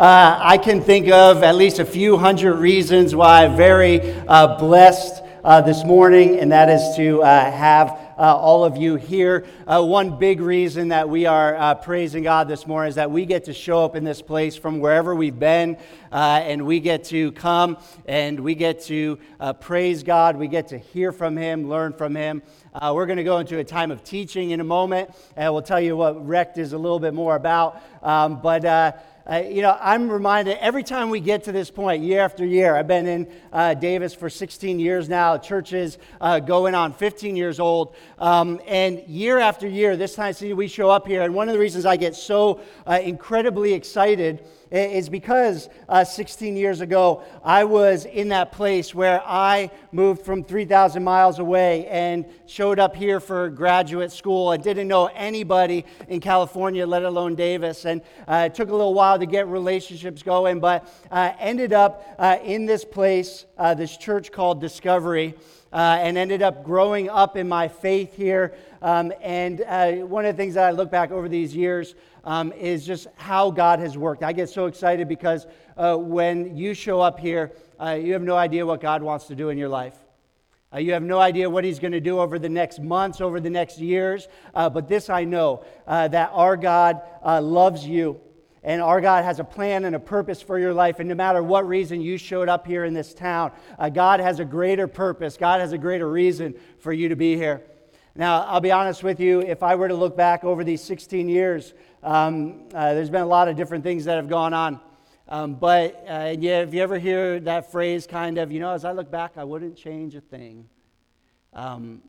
uh, I can think of at least a few hundred reasons why I'm very uh, blessed uh, this morning, and that is to uh, have uh, all of you here. Uh, one big reason that we are uh, praising God this morning is that we get to show up in this place from wherever we've been, uh, and we get to come and we get to praise God. We get to hear from Him, learn from Him. we're going to go into a time of teaching in a moment, and we'll tell you what Wrecked is a little bit more about. Um, but uh, you know, I'm reminded every time we get to this point, year after year, I've been in uh, Davis for 16 years now, churches uh, going on 15 years old. Um, and year after year, this time we show up here. And one of the reasons I get so uh, incredibly excited is because uh, 16 years ago, I was in that place where I moved from 3,000 miles away and showed up here for graduate school. I didn't know anybody in California, let alone Davis. And uh, it took a little while to get relationships going, but uh, ended up uh, in this place, uh, this church called Discovery. Uh, and ended up growing up in my faith here. Um, and uh, one of the things that I look back over these years um, is just how God has worked. I get so excited because uh, when you show up here, uh, you have no idea what God wants to do in your life. Uh, you have no idea what he's going to do over the next months, over the next years. Uh, but this I know uh, that our God uh, loves you. And our God has a plan and a purpose for your life. And no matter what reason you showed up here in this town, God has a greater purpose. God has a greater reason for you to be here. Now, I'll be honest with you, if I were to look back over these 16 years, um, uh, there's been a lot of different things that have gone on. Um, but uh, yeah, if you ever hear that phrase, kind of, you know, as I look back, I wouldn't change a thing. Um,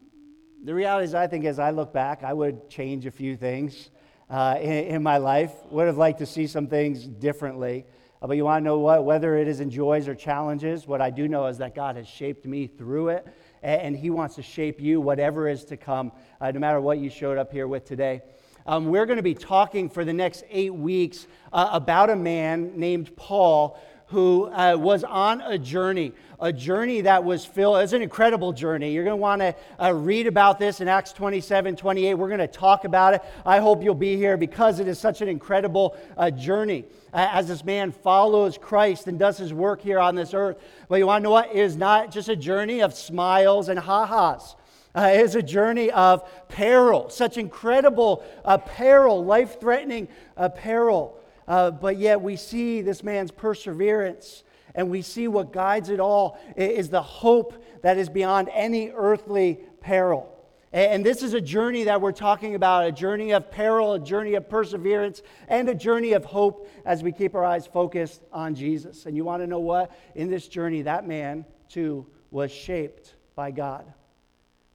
the reality is, I think as I look back, I would change a few things uh, in, in, my life. Would have liked to see some things differently. Uh, but you want to know what? Whether it is in joys or challenges, what I do know is that God has shaped me through it and He wants to shape you, whatever is to come, uh, no matter what you showed up here with today. Um, we're going to be talking for the next eight weeks uh, about a man named Paul who uh, was on a journey, a journey that was filled, it's an incredible journey. You're going to want to uh, read about this in Acts 27, 28. We're going to talk about it. I hope you'll be here because it is such an incredible uh, journey uh, as this man follows Christ and does his work here on this earth. But you want to know what? It is not just a journey of smiles and ha-has. Uh, it is a journey of peril, such incredible uh, peril, life threatening uh, peril. Uh, but yet we see this man's perseverance and we see what guides it all is the hope that is beyond any earthly peril. And this is a journey that we're talking about a journey of peril, a journey of perseverance, and a journey of hope as we keep our eyes focused on Jesus. And you want to know what? In this journey, that man too was shaped by God.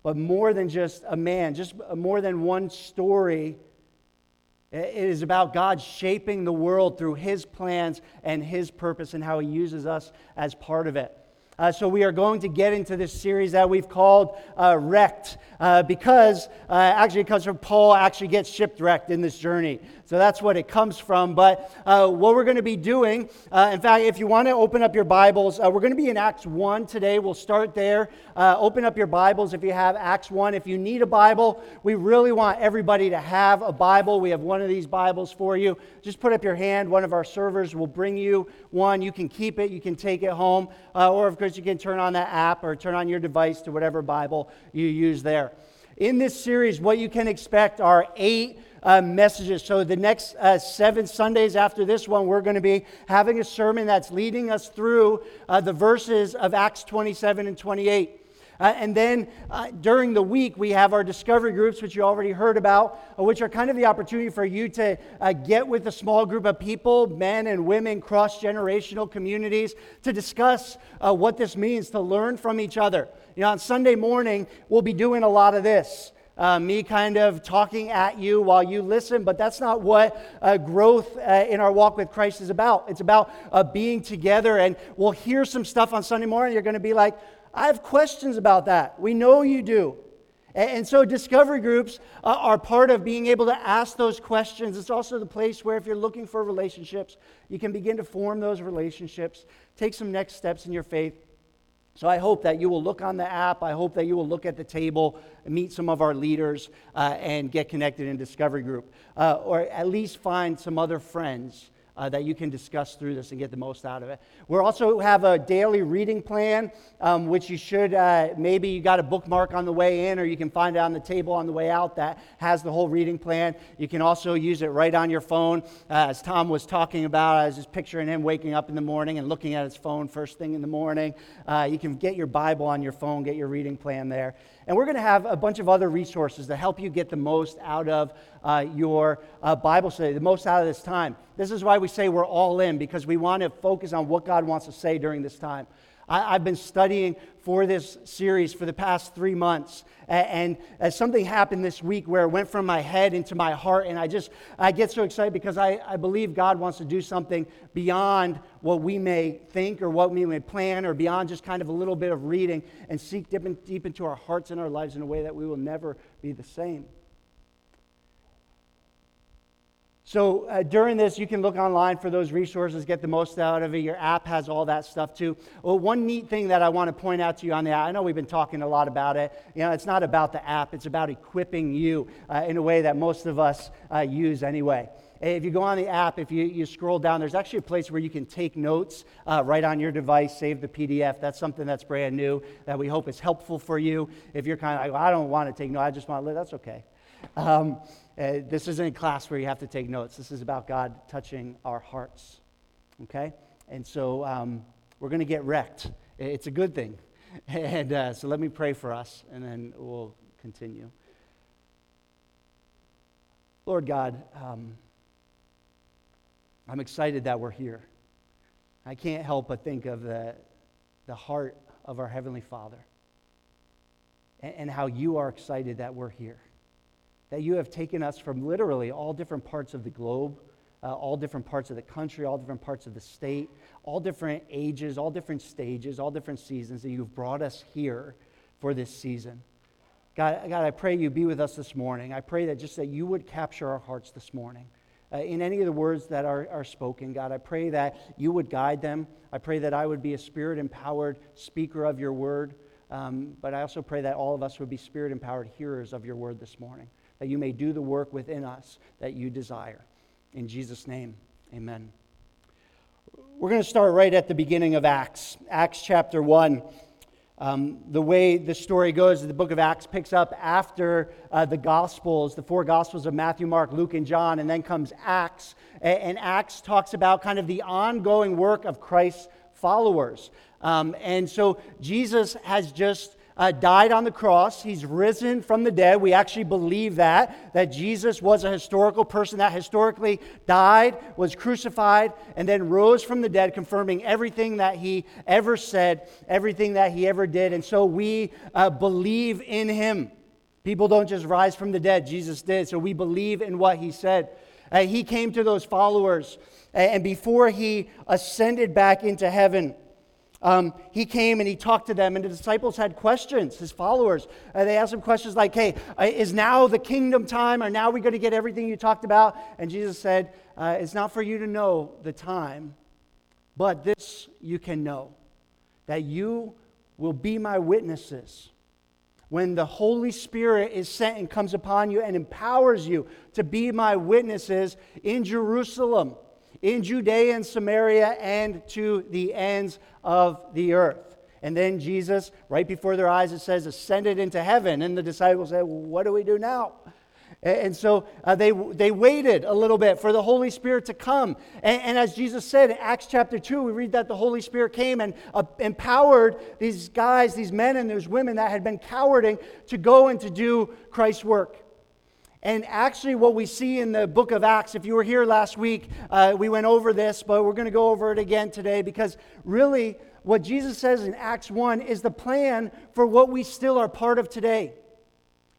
But more than just a man, just more than one story it is about God shaping the world through His plans and His purpose and how He uses us as part of it. Uh, so, we are going to get into this series that we've called uh, Wrecked uh, because uh, actually it comes from Paul actually gets shipwrecked in this journey. So that's what it comes from. But uh, what we're going to be doing, uh, in fact, if you want to open up your Bibles, we're going to be in Acts 1 today. We'll start there. Uh, open up your Bibles if you have Acts 1. If you need a Bible, we really want everybody to have a Bible. We have one of these Bibles for you. Just put up your hand. One of our servers will bring you one. You can keep it, you can take it home. Uh, or, of course, you can turn on that app or turn on your device to whatever Bible you use there. In this series, what you can expect are eight uh, messages. So, the next uh, seven Sundays after this one, we're going to be having a sermon that's leading us through uh, the verses of Acts 27 and 28. Uh, and then uh, during the week, we have our discovery groups, which you already heard about, uh, which are kind of the opportunity for you to uh, get with a small group of people, men and women, cross generational communities, to discuss uh, what this means, to learn from each other. You know, on Sunday morning, we'll be doing a lot of this uh, me kind of talking at you while you listen, but that's not what uh, growth uh, in our walk with Christ is about. It's about uh, being together, and we'll hear some stuff on Sunday morning. You're going to be like, I have questions about that. We know you do. And, so, discovery groups uh, are part of being able to ask those questions. It's also the place where, if you're looking for relationships, you can begin to form those relationships, take some next steps in your faith so I hope that you will look on the app. I hope that you will look at the table, meet some of our leaders, uh, and get connected in Discovery Group, uh, or at least find some other friends uh, that you can discuss through this and get the most out of it. We also have a daily reading plan, um, which you should uh, maybe you got a bookmark on the way in, or you can find it on the table on the way out that has the whole reading plan. You can also use it right on your phone. Uh, as Tom was talking about, I was just picturing him waking up in the morning and looking at his phone first thing in the morning. Uh, you can get your Bible on your phone, get your reading plan there. And we're going to have a bunch of other resources to help you get the most out of uh, your uh, Bible study, the most out of this time. This is why we say we're all in, because we want to focus on what God wants to say during this time. I, have been studying for this series for the past three months. And, and something happened this week where it went from my head into my heart. And I just, I get so excited because I, I believe God wants to do something beyond what we may think or what we may plan or beyond just kind of a little bit of reading and seek deep, in, deep into our hearts and our lives in a way that we will never be the same. So uh, during this, you can look online for those resources, get the most out of it. Your app has all that stuff too. Well, one neat thing that I want to point out to you on the app, I know we've been talking a lot about it. You know, it's not about the app, it's about equipping you uh, in a way that most of us uh, use anyway. If you go on the app, if you, you scroll down, there's actually a place where you can take notes uh, right on your device, save the PDF. That's something that's brand new that we hope is helpful for you. If you're kind of like, well, I don't want to take notes, I just want to live, that's okay. Um, uh, this isn't a class where you have to take notes. This is about God touching our hearts. Okay? And so um, we're going to get wrecked. It's a good thing. And uh, so let me pray for us, and then we'll continue. Lord God, um, I'm excited that we're here. I can't help but think of the, the heart of our Heavenly Father and, and how you are excited that we're here that you have taken us from literally all different parts of the globe, uh, all different parts of the country, all different parts of the state, all different ages, all different stages, all different seasons, that you've brought us here for this season. God, God, I pray you be with us this morning. I pray that just that you would capture our hearts this morning. Uh, in any of the words that are, are spoken, God, I pray that you would guide them. I pray that I would be a spirit empowered speaker of your word. Um, but I also pray that all of us would be spirit empowered hearers of your word this morning that you may do the work within us that you desire. In Jesus' name, amen. We're going to start right at the beginning of Acts, Acts chapter 1. Um, the way the story goes, the book of Acts picks up after uh, the Gospels, the four Gospels of Matthew, Mark, Luke, and John, and then comes Acts. And, Acts talks about kind of the ongoing work of Christ's followers. Um, and so Jesus has just uh, died on the cross. He's risen from the dead. We actually believe that, that Jesus was a historical person that historically died, was crucified, and then rose from the dead, confirming everything that he ever said, everything that he ever did. And so we uh, believe in him. People don't just rise from the dead, Jesus did. So we believe in what he said. Uh, he came to those followers, and before he ascended back into heaven, um, he came and he talked to them, and the disciples had questions, his followers. Uh, they asked him questions like, Hey, uh, is now the kingdom time? Are now we're going to get everything you talked about? And Jesus said, uh, It's not for you to know the time, but this you can know that you will be my witnesses when the Holy Spirit is sent and comes upon you and empowers you to be my witnesses in Jerusalem in Judea and Samaria and to the ends of the earth. And then Jesus, right before their eyes, it says, ascended into heaven. And the disciples said, well, What do we do now? And so uh, they, they waited a little bit for the Holy Spirit to come. And, and, as Jesus said in Acts chapter 2, we read that the Holy Spirit came and uh, empowered these guys, these men and those women that had been cowarding to go and to do Christ's work. And actually, what we see in the book of Acts, if you were here last week, uh, we went over this, but we're going to go over it again today because really, what Jesus says in Acts 1 is the plan for what we still are part of today.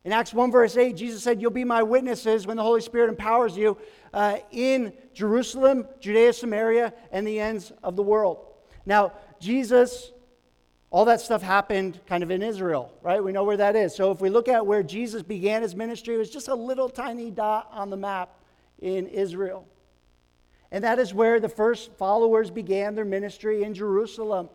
In Acts 1, verse 8, Jesus said, You'll be my witnesses when the Holy Spirit empowers you uh, in Jerusalem, Judea, Samaria, and the ends of the world. Now, Jesus all that stuff happened kind of in Israel, right? We know where that is. So if we look at where Jesus began his ministry, it was just a little tiny dot on the map in Israel. And that is where the first followers began their ministry in Jerusalem.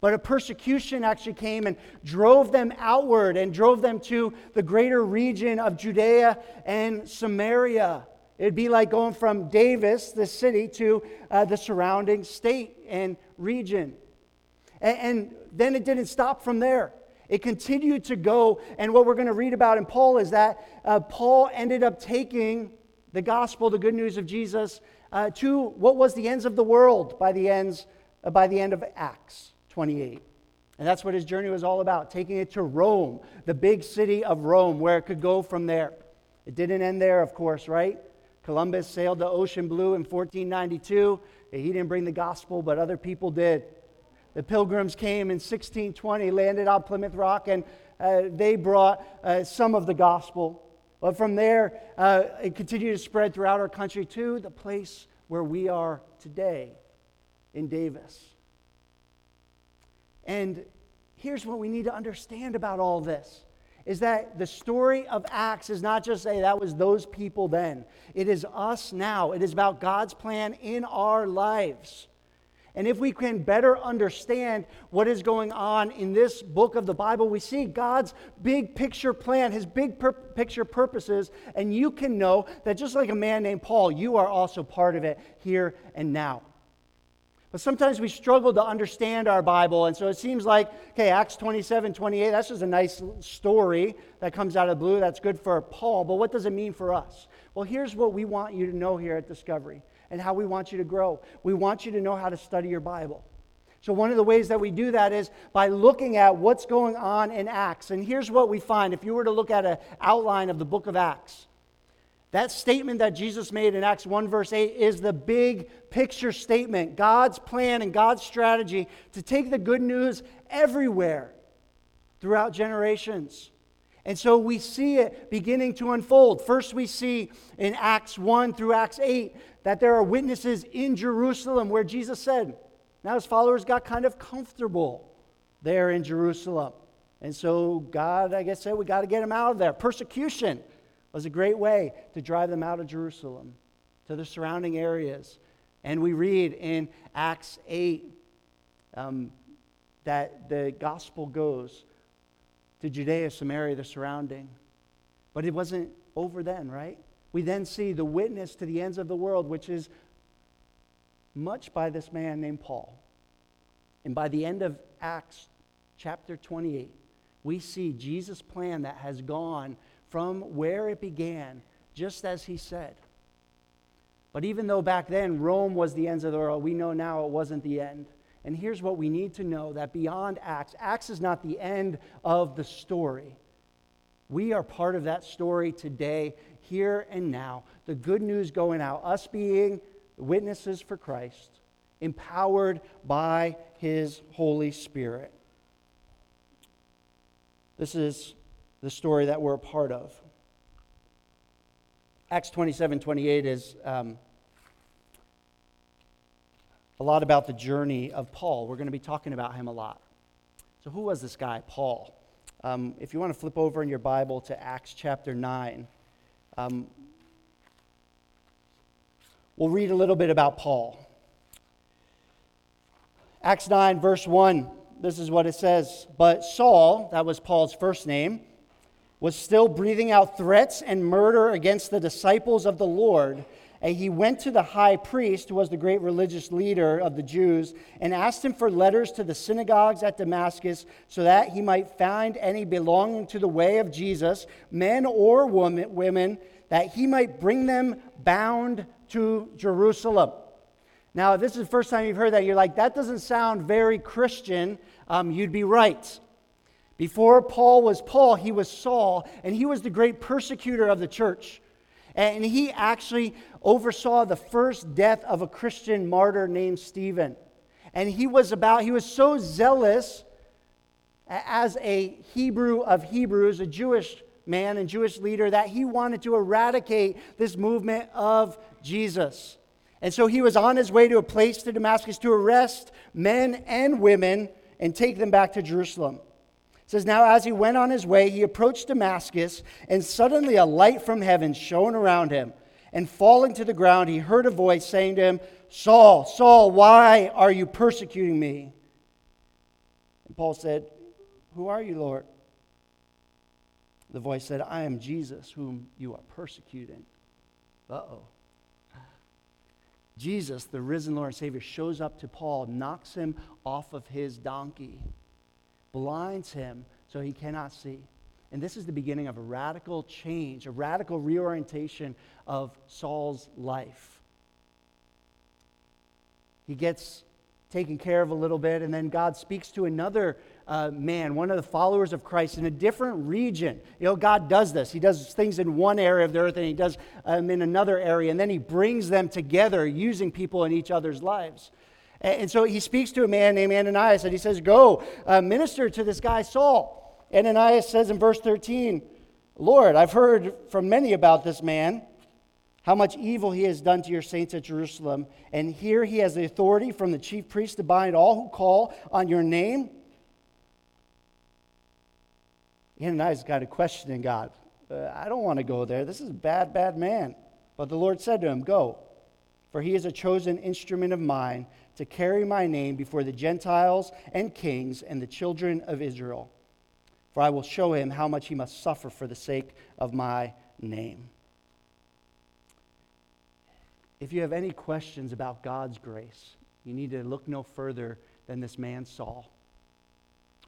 But a persecution actually came and drove them outward and drove them to the greater region of Judea and Samaria. It'd be like going from Davis, the city, to uh, the surrounding state and region. And, and then it didn't stop from there. It continued to go. And what we're going to read about in Paul is that uh, Paul ended up taking the gospel, the good news of Jesus, uh, to what was the ends of the world by the, ends, uh, by the end of Acts 28. And that's what his journey was all about, taking it to Rome, the big city of Rome, where it could go from there. It didn't end there, of course, right? Columbus sailed the ocean blue in 1492. He didn't bring the gospel, but other people did. The pilgrims came in 1620, landed on Plymouth Rock, and uh, they brought uh, some of the gospel. But from there, uh, it continued to spread throughout our country to the place where we are today in Davis. And here's what we need to understand about all this is that the story of Acts is not just say that was those people then. It is us now. It is about God's plan in our lives. And if we can better understand what is going on in this book of the Bible, we see God's big picture plan, his big pur- picture purposes, and you can know that just like a man named Paul, you are also part of it here and now. But sometimes we struggle to understand our Bible, and so it seems like, okay, Acts 27, 28, that's just a nice story that comes out of blue. That's good for Paul, but what does it mean for us? Well, here's what we want you to know here at Discovery and how we want you to grow. We want you to know how to study your Bible. So, one of the ways that we do that is by looking at what's going on in Acts. And here's what we find if you were to look at an outline of the book of Acts, that statement that Jesus made in Acts 1, verse 8, is the big picture statement God's plan and God's strategy to take the good news everywhere throughout generations. And so we see it beginning to unfold. First, we see in Acts 1 through Acts 8 that there are witnesses in Jerusalem where Jesus said, now his followers got kind of comfortable there in Jerusalem. And so God, I guess, said, we got to get them out of there. Persecution was a great way to drive them out of Jerusalem to the surrounding areas. And we read in Acts 8 um, that the gospel goes to Judea, Samaria, the surrounding. But it wasn't over then, right? We then see the witness to the ends of the world, which is much by this man named Paul. And by the end of Acts chapter 28, we see Jesus' plan that has gone from where it began, just as he said. But even though back then Rome was the ends of the world, we know now it wasn't the end. And here's what we need to know that beyond Acts, Acts is not the end of the story. We are part of that story today, here and now. The good news going out, us being witnesses for Christ, empowered by his Holy Spirit. This is the story that we're a part of. Acts 27 28 is um, a lot about the journey of Paul. We're going to be talking about him a lot. So, who was this guy, Paul? Um, if you want to flip over in your Bible to Acts chapter 9, um, we'll read a little bit about Paul. Acts 9, verse 1, this is what it says. But Saul, that was Paul's first name, was still breathing out threats and murder against the disciples of the Lord. And he went to the high priest, who was the great religious leader of the Jews, and asked him for letters to the synagogues at Damascus, so that he might find any belonging to the way of Jesus, men or woman, women, that he might bring them bound to Jerusalem. Now, if this is the first time you've heard that, you're like, that doesn't sound very Christian. Um, you'd be right. Before Paul was Paul, he was Saul, and he was the great persecutor of the church. And he actually oversaw the first death of a Christian martyr named Stephen. And he was about, he was so zealous as a Hebrew of Hebrews, a Jewish man and Jewish leader, that he wanted to eradicate this movement of Jesus. And so he was on his way to a place to Damascus to arrest men and women and take them back to Jerusalem says, Now as he went on his way, he approached Damascus, and suddenly a light from heaven shone around him. And falling to the ground, he heard a voice saying to him, Saul, Saul, why are you persecuting me? And Paul said, Who are you, Lord? The voice said, I am Jesus, whom you are persecuting. Uh oh. Jesus, the risen Lord and Savior, shows up to Paul, knocks him off of his donkey, blinds him so he cannot see. And this is the beginning of a radical change, a radical reorientation of Saul's life. He gets taken care of a little bit, and then God speaks to another uh, man, one of the followers of Christ in a different region. You know, God does this. He does things in one area of the earth and He does um, in another area, and then He brings them together using people in each other's lives. And, so He speaks to a man named Ananias, and He says, Go uh, minister to this guy, Saul. Ananias says in verse 13, Lord, I've heard from many about this man, how much evil he has done to your saints at Jerusalem. And here he has the authority from the chief priest to bind all who call on your name. Ananias got a questioning God. Uh, I don't want to go there. This is a bad, bad man. But the Lord said to him, Go, for he is a chosen instrument of mine to carry my name before the Gentiles and kings and the children of Israel for I will show him how much he must suffer for the sake of my name. If you have any questions about God's grace, you need to look no further than this man Saul,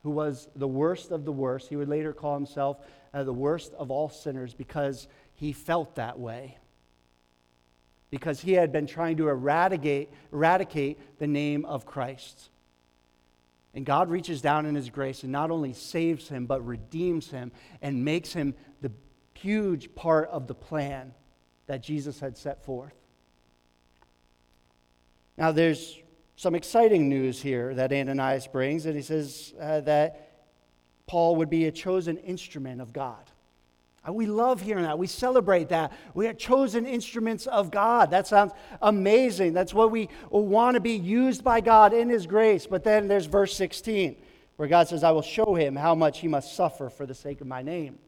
who was the worst of the worst. He would later call himself uh, the worst of all sinners because he felt that way. Because he had been trying to eradicate, eradicate the name of Christ. And God reaches down in His grace and not only saves him, but redeems him and makes him the huge part of the plan that Jesus had set forth. Now, there's some exciting news here that Ananias brings, and he says uh, that Paul would be a chosen instrument of God. Uh, we love hearing that. We celebrate that. We are chosen instruments of God. That sounds amazing. That's what we want to be used by God in His grace. But then there's verse 16, where God says, I will show him how much he must suffer for the sake of my name.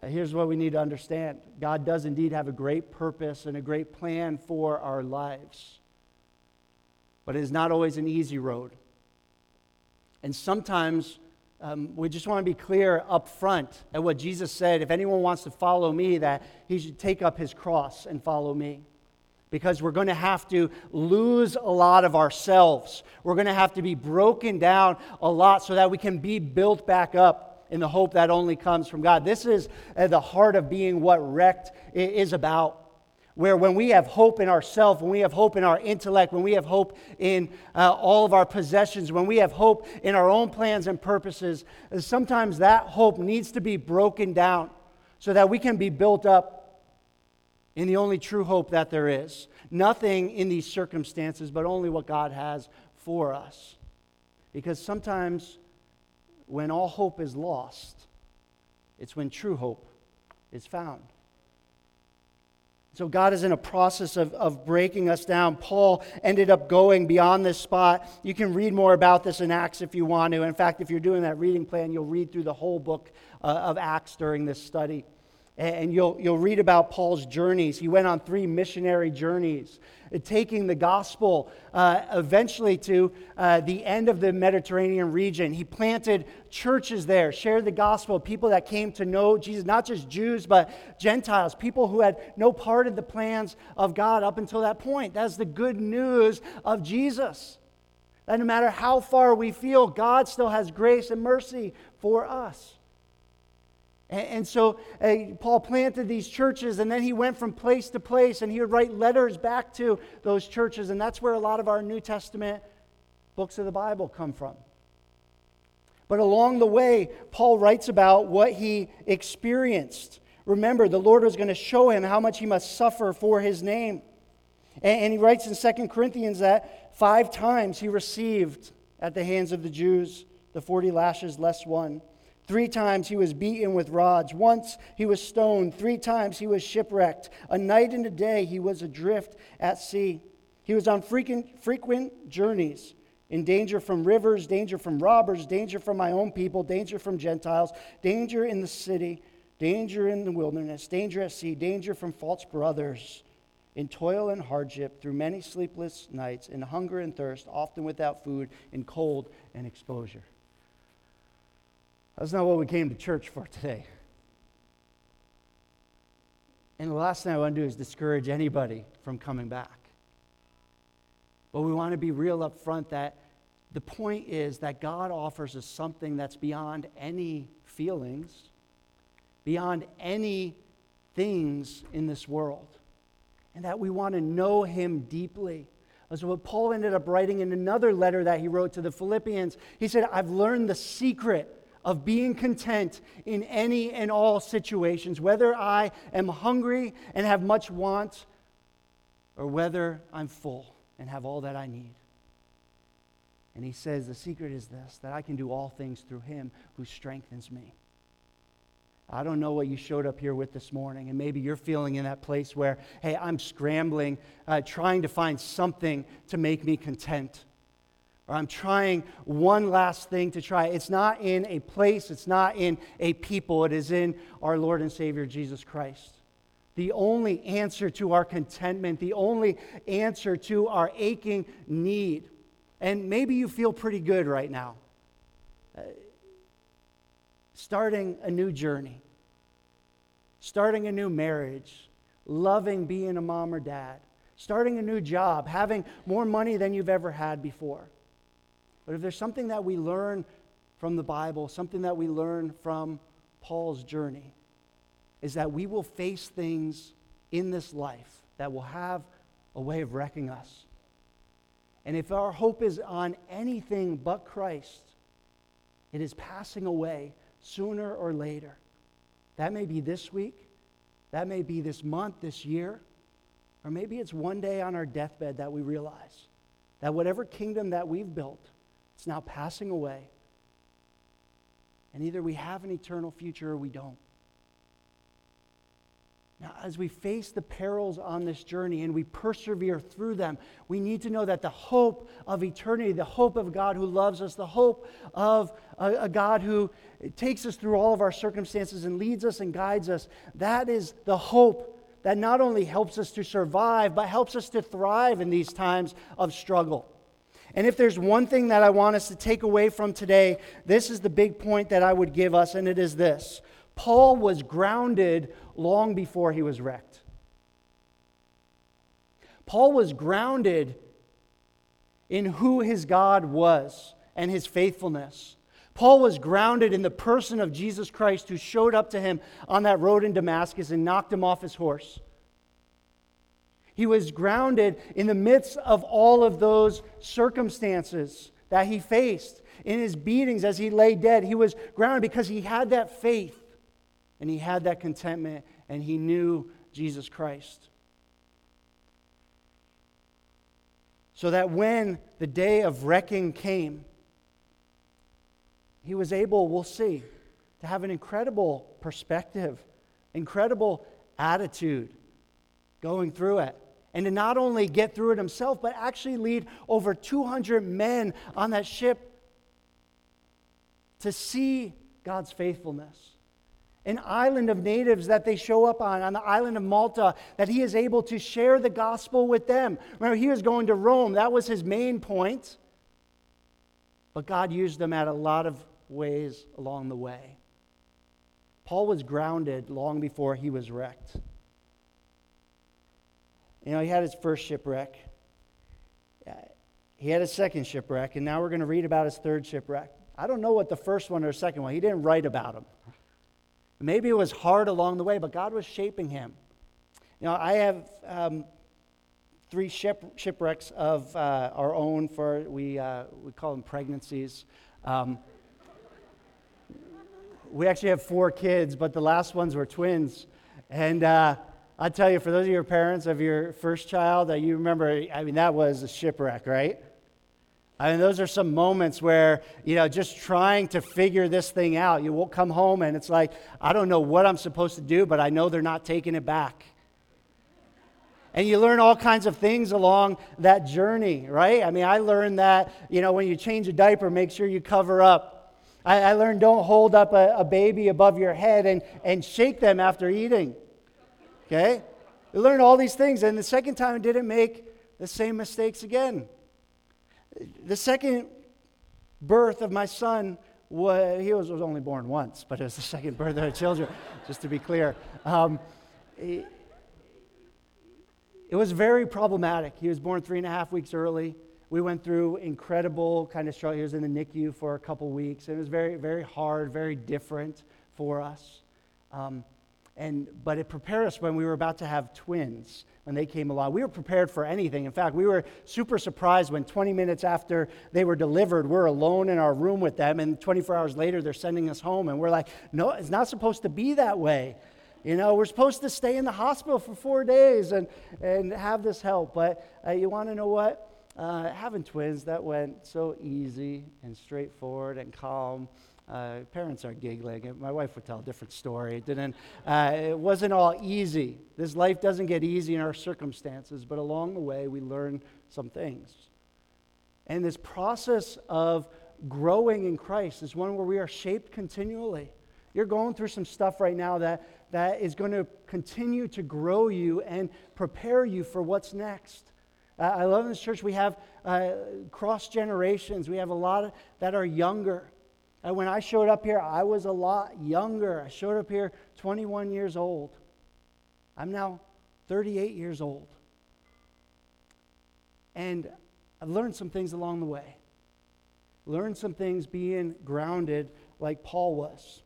Uh, here's what we need to understand God does indeed have a great purpose and a great plan for our lives. But it is not always an easy road. And sometimes um, we just want to be clear up front at what Jesus said. If anyone wants to follow me, that he should take up his cross and follow me. Because we're going to have to lose a lot of ourselves. We're going to have to be broken down a lot so that we can be built back up in the hope that only comes from God. This is at the heart of being what wrecked is about where when we have hope in ourselves, when we have hope in our intellect, when we have hope in uh, all of our possessions, when we have hope in our own plans and purposes, uh, sometimes that hope needs to be broken down so that we can be built up in the only true hope that there is. Nothing in these circumstances, but only what God has for us. Because sometimes when all hope is lost, it's when true hope is found. So God is in a process of, of breaking us down. Paul ended up going beyond this spot. You can read more about this in Acts if you want to. In fact, if you're doing that reading plan, you'll read through the whole book uh, of Acts during this study. And you'll, you'll read about Paul's journeys. He went on three missionary journeys, taking the gospel uh, eventually to uh, the end of the Mediterranean region. He planted churches there, shared the gospel, people that came to know Jesus, not just Jews, but Gentiles, people who had no part in the plans of God up until that point. That's the good news of Jesus. That no matter how far we feel, God still has grace and mercy for us. And, and so uh, Paul planted these churches, and then he went from place to place, and he would write letters back to those churches. And that's where a lot of our New Testament books of the Bible come from. But along the way, Paul writes about what he experienced. Remember, the Lord was going to show him how much he must suffer for his name. And, he writes in 2 Corinthians that five times he received at the hands of the Jews the 40 lashes less one. Three times he was beaten with rods. Once he was stoned. Three times he was shipwrecked. A night and a day he was adrift at sea. He was on frequent, frequent journeys, in danger from rivers, danger from robbers, danger from my own people, danger from Gentiles, danger in the city, danger in the wilderness, danger at sea, danger from false brothers, in toil and hardship, through many sleepless nights, in hunger and thirst, often without food, in cold and exposure. That's not what we came to church for today. And the last thing I want to do is discourage anybody from coming back. But we want to be real up front that the point is that God offers us something that's beyond any feelings, beyond any things in this world, and that we want to know Him deeply. That's what Paul ended up writing in another letter that he wrote to the Philippians. He said, I've learned the secret of being content in any and all situations, whether I am hungry and have much want, or whether I'm full and have all that I need. And he says, The secret is this that I can do all things through him who strengthens me. I don't know what you showed up here with this morning, and maybe you're feeling in that place where, hey, I'm scrambling, uh, trying to find something to make me content. Or I'm trying one last thing to try. It's not in a place, it's not in a people, it is in our Lord and Savior Jesus Christ. The only answer to our contentment, the only answer to our aching need. And maybe you feel pretty good right now. Uh, starting a new journey, starting a new marriage, loving being a mom or dad, starting a new job, having more money than you've ever had before. But if there's something that we learn from the Bible, something that we learn from Paul's journey, is that we will face things in this life that will have a way of wrecking us. And if our hope is on anything but Christ, it is passing away sooner or later. That may be this week, that may be this month, this year, or maybe it's one day on our deathbed that we realize that whatever kingdom that we've built, it's now passing away. And either we have an eternal future or we don't. Now, as we face the perils on this journey and we persevere through them, we need to know that the hope of eternity, the hope of God who loves us, the hope of a, a, God who takes us through all of our circumstances and leads us and guides us, that is the hope that not only helps us to survive, but helps us to thrive in these times of struggle. And if there's one thing that I want us to take away from today, this is the big point that I would give us, and it is this Paul was grounded long before he was wrecked. Paul was grounded in who his God was and his faithfulness. Paul was grounded in the person of Jesus Christ who showed up to him on that road in Damascus and knocked him off his horse. He was grounded in the midst of all of those circumstances that he faced. In his beatings as he lay dead, he was grounded because he had that faith and he had that contentment and he knew Jesus Christ. So that when the day of wrecking came, he was able, we'll see, to have an incredible perspective, incredible attitude going through it. And to not only get through it himself, but actually lead over 200 men on that ship to see God's faithfulness. An island of natives that they show up on, on the island of Malta, that he is able to share the gospel with them. Remember, he was going to Rome, that was his main point. But God used them at a lot of ways along the way. Paul was grounded long before he was wrecked. You know, he had his first shipwreck. He had his second shipwreck, and now we're going to read about his third shipwreck. I don't know what the first one or second one, he didn't write about them. Maybe it was hard along the way, but God was shaping him. You know, I have um, three ship, shipwrecks of uh, our own for, we, uh, we call them pregnancies. Um, we actually have four kids, but the last ones were twins. And uh, I tell you, for those of your parents of your first child, that you remember, I mean, that was a shipwreck, right? I mean, those are some moments where, you know, just trying to figure this thing out. You will come home and it's like, I don't know what I'm supposed to do, but I know they're not taking it back. And you learn all kinds of things along that journey, right? I mean, I learned that, you know, when you change a diaper, make sure you cover up. I, I learned don't hold up a, a baby above your head and, and shake them after eating. Okay? We learned all these things, and the second time didn't make the same mistakes again. The second birth of my son was, he was, was only born once, but it was the second birth of our children, just to be clear. Um, he, it was very problematic. He was born three and a half weeks early. We went through incredible kind of struggle. He was in the NICU for a couple weeks. And it was very, very hard, very different for us. Um, and, but it prepared us when we were about to have twins when they came along. We were prepared for anything. In fact, we were super surprised when 20 minutes after they were delivered, we're alone in our room with them, and 24 hours later, they're sending us home. And we're like, no, it's not supposed to be that way. You know, we're supposed to stay in the hospital for four days and, and have this help. But uh, you want to know what? Uh, having twins, that went so easy and straightforward and calm. Uh, parents are giggling. My wife would tell a different story. It didn't. Uh, it wasn't all easy. This life doesn't get easy in our circumstances, but along the way we learn some things. And this process of growing in Christ is one where we are shaped continually. You're going through some stuff right now that that is going to continue to grow you and prepare you for what's next. Uh, I love in this church we have uh, cross generations. We have a lot of, that are younger. Uh, when I showed up here, I was a lot younger. I showed up here 21 years old. I'm now 38 years old. And I've learned some things along the way. Learned some things being grounded like Paul was.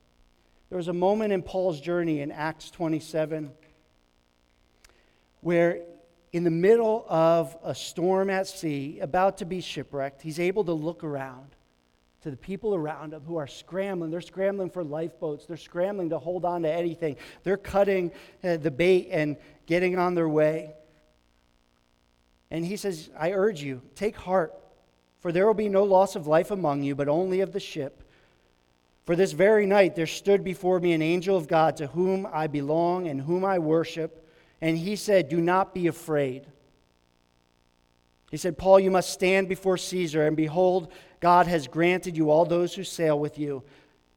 There was a moment in Paul's journey in Acts 27 where, in the middle of a storm at sea, about to be shipwrecked, he's able to look around to the people around them who are scrambling. They're scrambling for lifeboats, they're scrambling to hold on to anything. They're cutting uh, the bait and getting on their way. And he says, I urge you, take heart, for there will be no loss of life among you, but only of the ship. For this very night there stood before me an angel of God to whom I belong and whom I worship, and he said, Do not be afraid. He said, Paul, you must stand before Caesar, and behold, God has granted you all those who sail with you.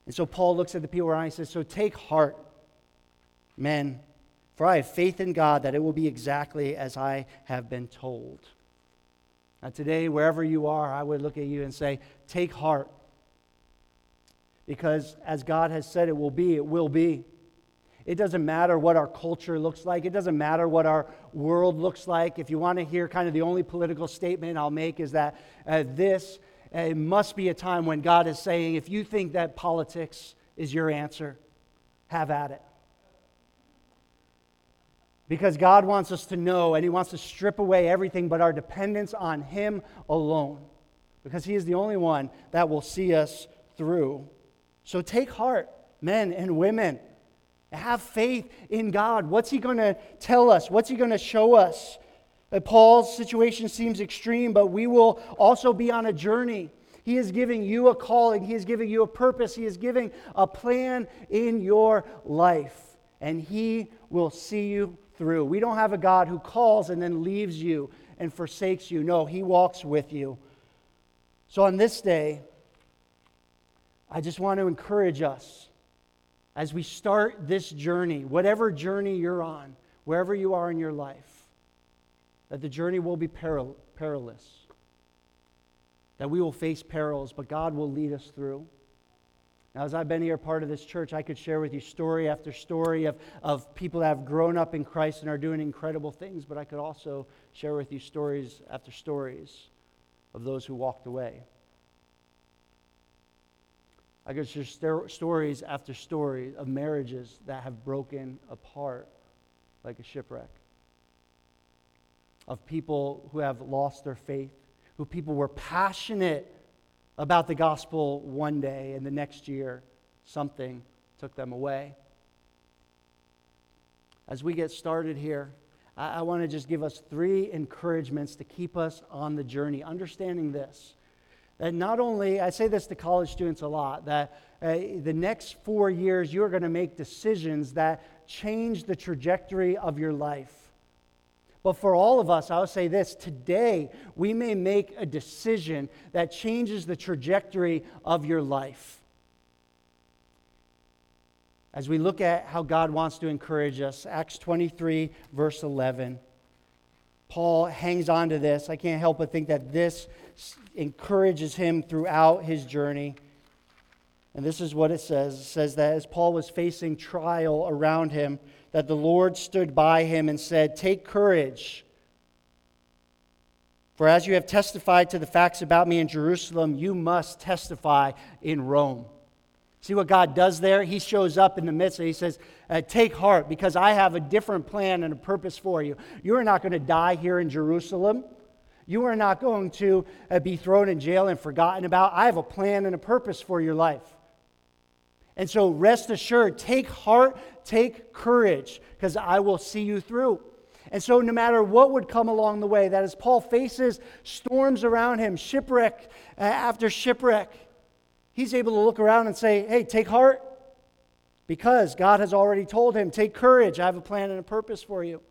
And so Paul looks at the people around and says, So take heart, men, for I have faith in God that it will be exactly as I have been told. Now, today, wherever you are, I would look at you and say, Take heart because as God has said it will be, it will be. It doesn't matter what our culture looks like. It doesn't matter what our world looks like. If you want to hear kind of the only political statement I'll make is that uh, this uh, must be a time when God is saying, if you think that politics is your answer, have at it. Because God wants us to know and He wants to strip away everything but our dependence on Him alone. Because He is the only one that will see us through. So take heart, men and women. Have faith in God. What's He going to tell us? What's He going to show us? Uh, Paul's situation seems extreme, but we will also be on a journey. He is giving you a calling, He is giving you a purpose, He is giving a plan in your life, and He will see you through. We don't have a God who calls and then leaves you and forsakes you. No, He walks with you. So on this day, I just want to encourage us as we start this journey, whatever journey you're on, wherever you are in your life, that the journey will be peril- perilous, that we will face perils, but God will lead us through. Now, as I've been here part of this church, I could share with you story after story of, of people that have grown up in Christ and are doing incredible things, but I could also share with you stories after stories of those who walked away. I could share st- stories after stories of marriages that have broken apart like a shipwreck, of people who have lost their faith, who people were passionate about the gospel one day, and the next year something took them away. As we get started here, I, I want to just give us three encouragements to keep us on the journey, understanding this that not only, I say this to college students a lot, that uh, the next four years you're going to make decisions that change the trajectory of your life. But for all of us, I'll say this today, we may make a decision that changes the trajectory of your life. As we look at how God wants to encourage us, Acts 23, verse 11, Paul hangs on to this. I can't help but think that this encourages him throughout his journey. And this is what it says it says that as Paul was facing trial around him, that the Lord stood by him and said, Take courage, For as you have testified to the facts about me in Jerusalem, you must testify in Rome. See what God does there? He shows up in the midst and he says, uh, Take heart, because I have a different plan and a purpose for you. You are not going to die here in Jerusalem. You are not going to uh, be thrown in jail and forgotten about. I have a plan and a purpose for your life. And so rest assured, take heart, take courage, because I will see you through. And so, no matter what would come along the way, that as Paul faces storms around him, shipwreck uh, after shipwreck, he's able to look around and say, Hey, take heart, because God has already told him, Take courage, I have a plan and a purpose for you.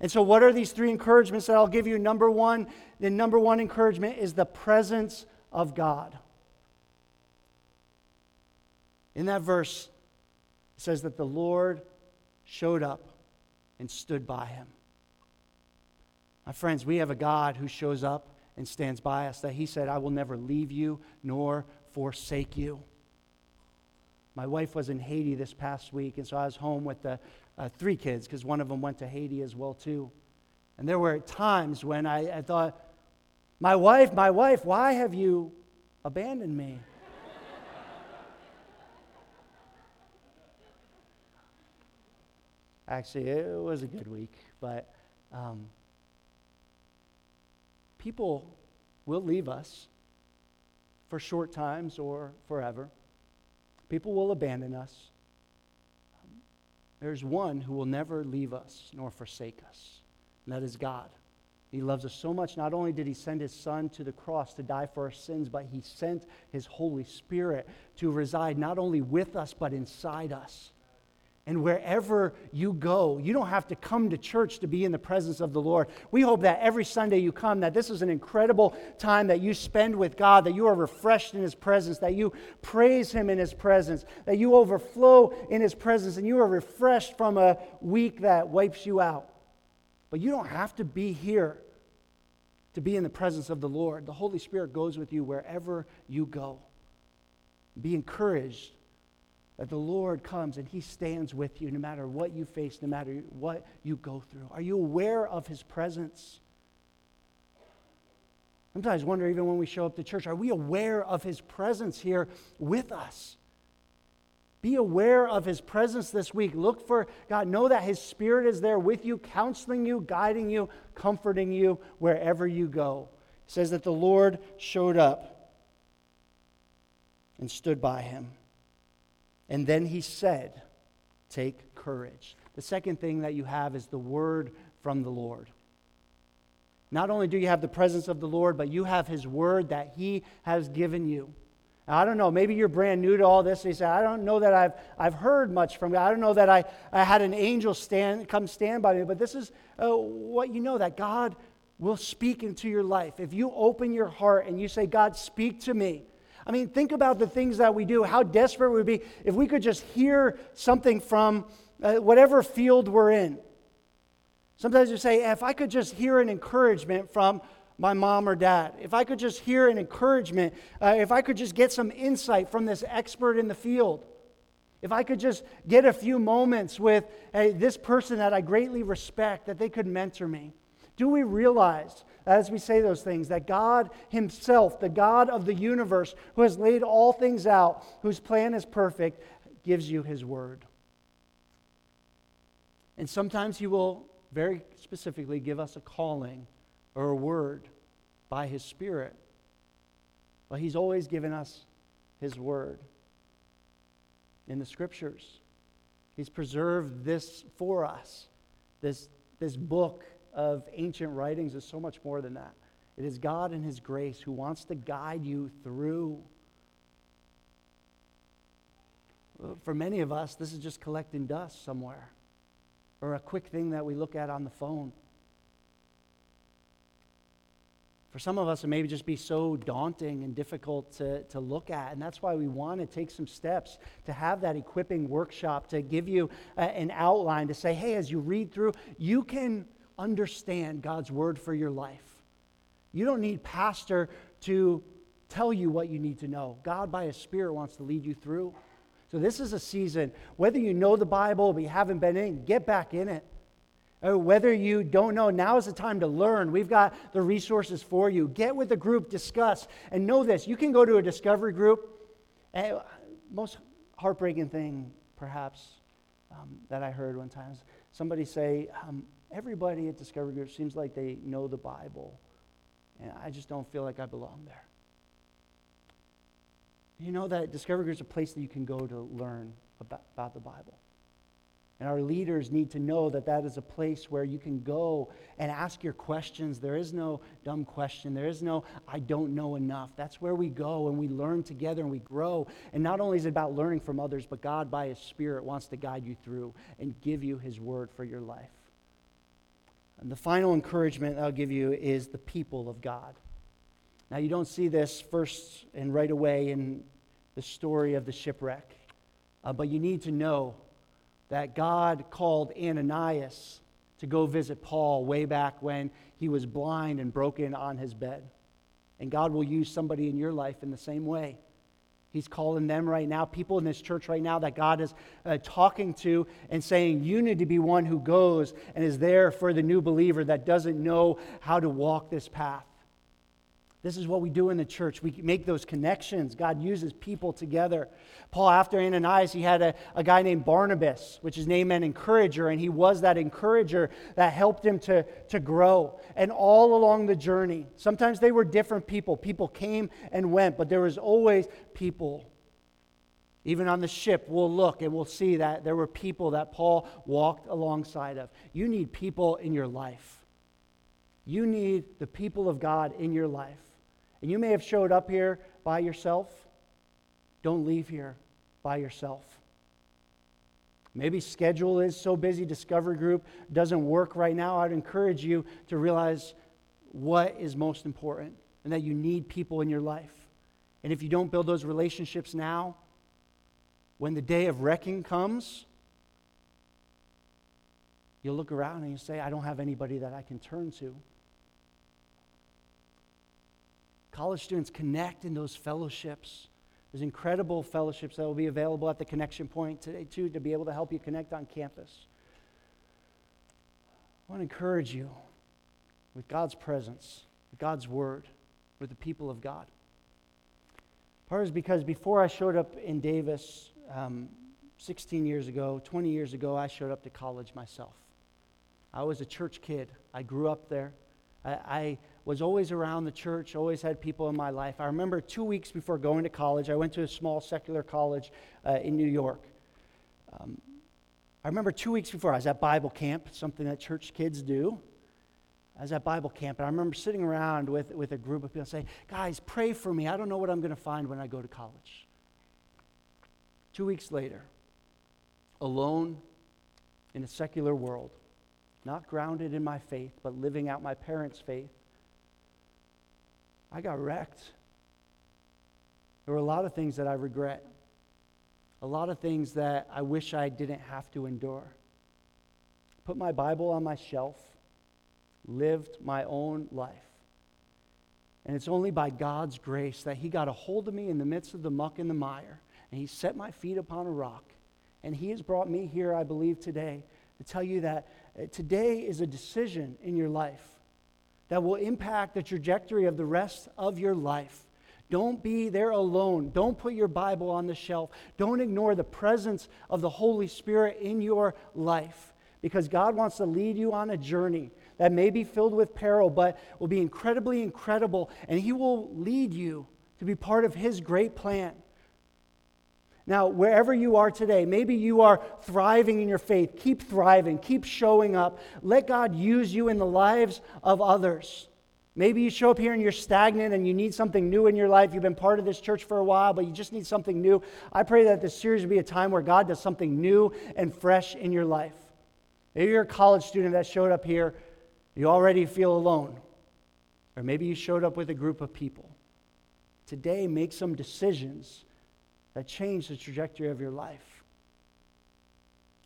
And so, what are these three encouragements that I'll give you? Number one, the number one encouragement is the presence of God. In that verse, it says that the Lord showed up and stood by him. My friends, we have a God who shows up and stands by us, that he said, I will never leave you nor forsake you. My wife was in Haiti this past week, and so I was home with the uh, three kids because one of them went to Haiti as well too. And there were times when I, I thought, my wife, my wife, why have you abandoned me? Actually, it was a good week, but um, people will leave us for short times or forever. People will abandon us. There's one who will never leave us nor forsake us, and that is God. He loves us so much. Not only did he send his son to the cross to die for our sins, but he sent his Holy Spirit to reside not only with us, but inside us. And wherever you go, you don't have to come to church to be in the presence of the Lord. We hope that every Sunday you come, that this is an incredible time that you spend with God, that you are refreshed in His presence, that you praise Him in His presence, that you overflow in His presence, and you are refreshed from a week that wipes you out. But you don't have to be here to be in the presence of the Lord. The Holy Spirit goes with you wherever you go. Be encouraged that the Lord comes and He stands with you no matter what you face, no matter what you go through. Are you aware of His presence? Sometimes I wonder, even when we show up to church, are we aware of His presence here with us? Be aware of His presence this week. Look for God. Know that His Spirit is there with you, counseling you, guiding you, comforting you wherever you go. It says that the Lord showed up and stood by him. And then he said, Take courage. The second thing that you have is the word from the Lord. Not only do you have the presence of the Lord, but you have his word that he has given you. Now, I don't know, maybe you're brand new to all this. You say, I don't know that I've, I've heard much from God. I don't know that I, I had an angel stand, come stand by me, but this is uh, what you know that God will speak into your life. If you open your heart and you say, God, speak to me, I mean, think about the things that we do, how desperate we would be if we could just hear something from uh, whatever field we're in. Sometimes you say, if I could just hear an encouragement from my mom or dad, if I could just hear an encouragement, uh, if I could just get some insight from this expert in the field, if I could just get a few moments with this person that I greatly respect, that they could mentor me. Do we realize as we say those things, that God Himself, the God of the universe, who has laid all things out, whose plan is perfect, gives you His word. And sometimes He will very specifically give us a calling or a word by His Spirit. But He's always given us His word in the Scriptures. He's preserved this for us, this, this book of ancient writings is so much more than that. It is God and His grace who wants to guide you through. Uh, for many of us, this is just collecting dust somewhere or a quick thing that we look at on the phone. For some of us, it may just be so daunting and difficult to, to look at. And that's why we want to take some steps to have that equipping workshop, to give you a, an outline, to say, hey, as you read through, you can understand God's word for your life. You don't need pastor to tell you what you need to know. God, by His Spirit, wants to lead you through. So, this is a season, whether you know the Bible but you haven't been in, get back in it. Uh, whether you don't know, now is the time to learn. We've got the resources for you. Get with the group, discuss, and know this. You can go to a discovery group. And most heartbreaking thing, perhaps, um, that I heard one time is somebody say, um, Everybody at Discovery Group seems like they know the Bible, and I just don't feel like I belong there. You know that Discovery Group is a place that you can go to learn about, about the Bible. And our leaders need to know that that is a place where you can go and ask your questions. There is no dumb question. There is no, I don't know enough. That's where we go and we learn together and we grow. And not only is it about learning from others, but God, by His Spirit, wants to guide you through and give you His word for your life. And the final encouragement I'll give you is the people of God. Now, you don't see this first and right away in the story of the shipwreck, uh, but you need to know that God called Ananias to go visit Paul way back when he was blind and broken on his bed. And God will use somebody in your life in the same way. He's calling them right now, people in this church right now that God is uh, talking to and saying, You need to be one who goes and is there for the new believer that doesn't know how to walk this path. This is what we do in the church. We make those connections. God uses people together. Paul, after Ananias, he had a, a guy named Barnabas, which is name meant encourager, and he was that encourager that helped him to, to grow. And all along the journey, sometimes they were different people. People came and went, but there was always people. Even on the ship, we'll look and we'll see that there were people that Paul walked alongside of. You need people in your life. You need the people of God in your life. And you may have showed up here by yourself. Don't leave here by yourself. Maybe schedule is so busy, discovery group doesn't work right now. I'd encourage you to realize what is most important and that you need people in your life. And if you don't build those relationships now, when the day of wrecking comes, you'll look around and you say, I don't have anybody that I can turn to. College students connect in those fellowships. There's incredible fellowships that will be available at the connection point today, too, to be able to help you connect on campus. I want to encourage you with God's presence, with God's word, with the people of God. Part is because before I showed up in Davis um, 16 years ago, 20 years ago, I showed up to college myself. I was a church kid. I grew up there. I, I was always around the church, always had people in my life. I remember two weeks before going to college, I went to a small secular college uh, in New York. Um, I remember two weeks before, I was at Bible camp, something that church kids do. I was at Bible camp, and I remember sitting around with, with a group of people saying, Guys, pray for me. I don't know what I'm going to find when I go to college. Two weeks later, alone in a secular world, not grounded in my faith, but living out my parents' faith, I got wrecked. There were a lot of things that I regret, a lot of things that I wish I didn't have to endure. Put my Bible on my shelf, lived my own life. And it's only by God's grace that He got a hold of me in the midst of the muck and the mire, and He set my feet upon a rock. And He has brought me here, I believe, today to tell you that uh, today is a decision in your life that will impact the trajectory of the rest of your life. Don't be there alone. Don't put your Bible on the shelf. Don't ignore the presence of the Holy Spirit in your life because God wants to lead you on a journey that may be filled with peril, but will be incredibly incredible, and He will lead you to be part of His great plan. Now, wherever you are today, maybe you are thriving in your faith. Keep thriving, keep showing up. Let God use you in the lives of others. Maybe you show up here and you're stagnant and you need something new in your life. You've been part of this church for a while, but you just need something new. I pray that this series will be a time where God does something new and fresh in your life. Maybe you're a college student that showed up here, you already feel alone. Or maybe you showed up with a group of people. Today, make some decisions that changed the trajectory of your life.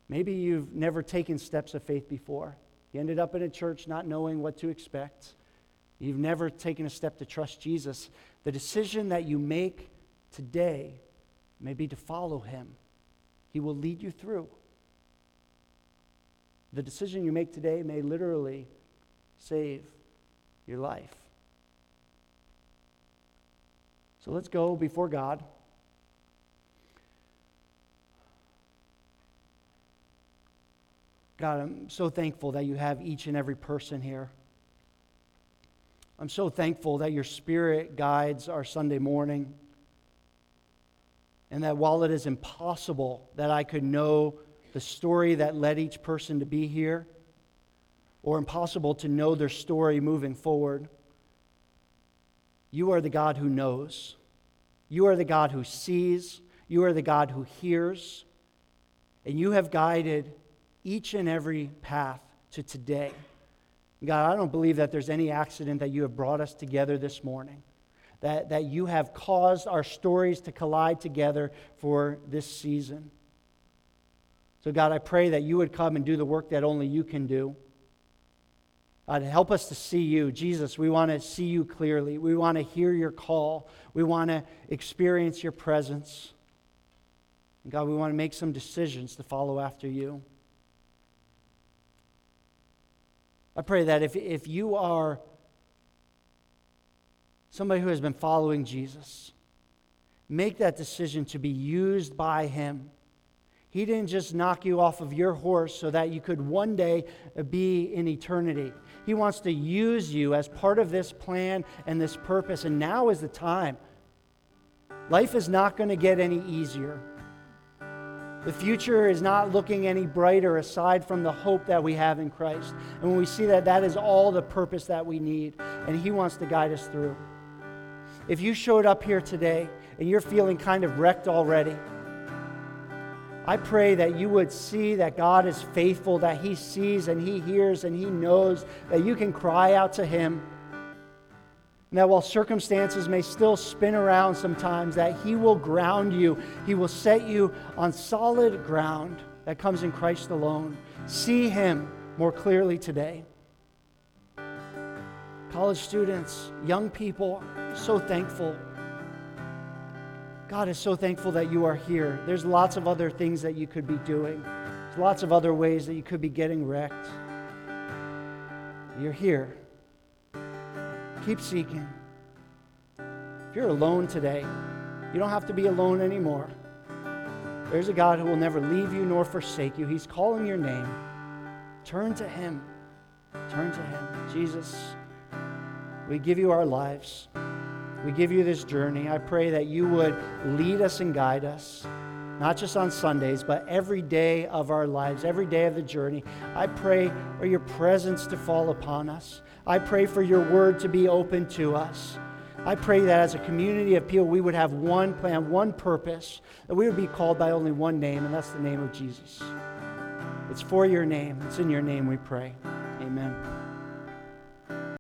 Maybe you've never taken steps of faith before. You ended up in a church not knowing what to expect. You've never taken a step to trust Jesus. The decision that you make today may be to follow him, He will lead you through. The decision you make today may literally save your life. So let's go before God. God, I'm so thankful that you have each and every person here. I'm so thankful that your spirit guides our Sunday morning. And that while it is impossible that I could know the story that led each person to be here, or impossible to know their story moving forward, you are the God who knows. You are the God who sees. You are the God who hears. And you have guided each and every path to today. God, I don't believe that there's any accident that you have brought us together this morning, that, that you have caused our stories to collide together for this season. So, God, I pray that you would come and do the work that only you can do. God, help us to see you. Jesus, we want to see you clearly. We want to hear your call. We want to experience your presence. And God, we want to make some decisions to follow after you. I pray that if, if you are somebody who has been following Jesus, make that decision to be used by Him. He didn't just knock you off of your horse so that you could one day be in eternity. He wants to use you as part of this plan and this purpose, and now is the time. Life is not going to get any easier. The future is not looking any brighter aside from the hope that we have in Christ. And when we see that, that is all the purpose that we need. And He wants to guide us through. If you showed up here today and you're feeling kind of wrecked already, I pray that you would see that God is faithful, that He sees and He hears and He knows that you can cry out to Him and that while circumstances may still spin around sometimes, that He will ground you. He will set you on solid ground that comes in Christ alone. See Him more clearly today. College students, young people, so thankful. God is so thankful that you are here. There's lots of other things that you could be doing. There's lots of other ways that you could be getting wrecked. You're here. Keep seeking. If you're alone today, you don't have to be alone anymore. There's a God who will never leave you nor forsake you. He's calling your name. Turn to Him. Turn to Him. Jesus, we give you our lives. We give you this journey. I pray that you would lead us and guide us, not just on Sundays, but every day of our lives, every day of the journey. I pray for your presence to fall upon us. I pray for your word to be open to us. I pray that as a community of people, we would have one plan, one purpose, that we would be called by only one name, and that's the name of Jesus. It's for your name. It's in your name we pray. Amen.